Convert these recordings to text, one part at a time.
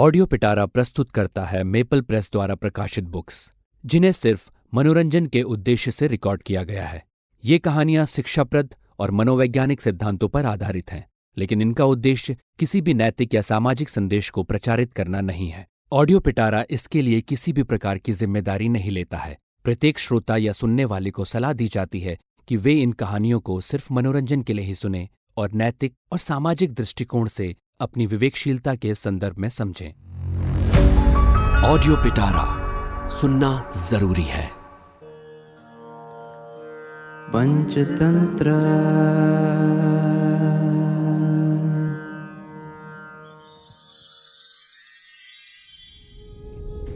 Audio पिटारा प्रस्तुत करता है मेपल प्रेस द्वारा प्रकाशित बुक्स, जिन्हें सिर्फ़ मनोरंजन के उद्देश्य से रिकॉर्ड किया गया है। ये कहानियाँ शिक्षाप्रद और मनोवैज्ञानिक सिद्धांतों पर आधारित हैं, लेकिन इनका उद्देश्य किसी भी नैतिक या सामाजिक संदेश को प्रचारित करना नहीं है। ऑडियो पिटारा इसके लिए किसी भी प्रकार की ज़िम्मेदारी नहीं लेता है। प्रत्येक श्रोता या सुनने वाले को सलाह दी जाती है कि वे इन कहानियों को सिर्फ़ मनोरंजन के लिए ही सुने और नैतिक और सामाजिक दृष्टिकोण से अपनी विवेकशीलता के संदर्भ में समझें। ऑडियो पिटारा सुनना ज़रूरी है। पंचतंत्र।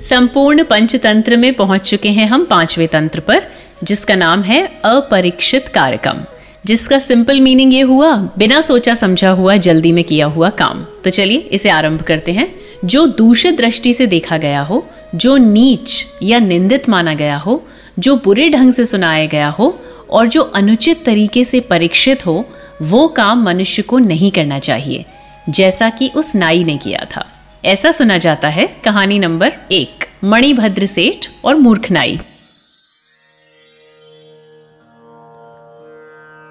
संपूर्ण पंचतंत्र में पहुँच चुके हैं हम पाँचवें तंत्र पर जिसका नाम है अपरीक्षित कार्यक्रम। जिसका सिंपल मीनिंग ये हुआ, बिना सोचा समझा हुआ, जल्दी में किया हुआ काम। तो चलिए इसे आरंभ करते हैं। जो दूषित दृष्टि से देखा गया हो, जो नीच या निंदित माना गया हो, जो बुरे ढंग से सुनाया गया हो, और जो अनुचित तरीके से परीक्षित हो, वो काम मनुष्य को नहीं करना चाहिए, जैसा कि उस नाई ने किया था। ऐसा सुना जाता है कहानी नंबर एक, मणिभद्र सेठ और मूर्ख नाई।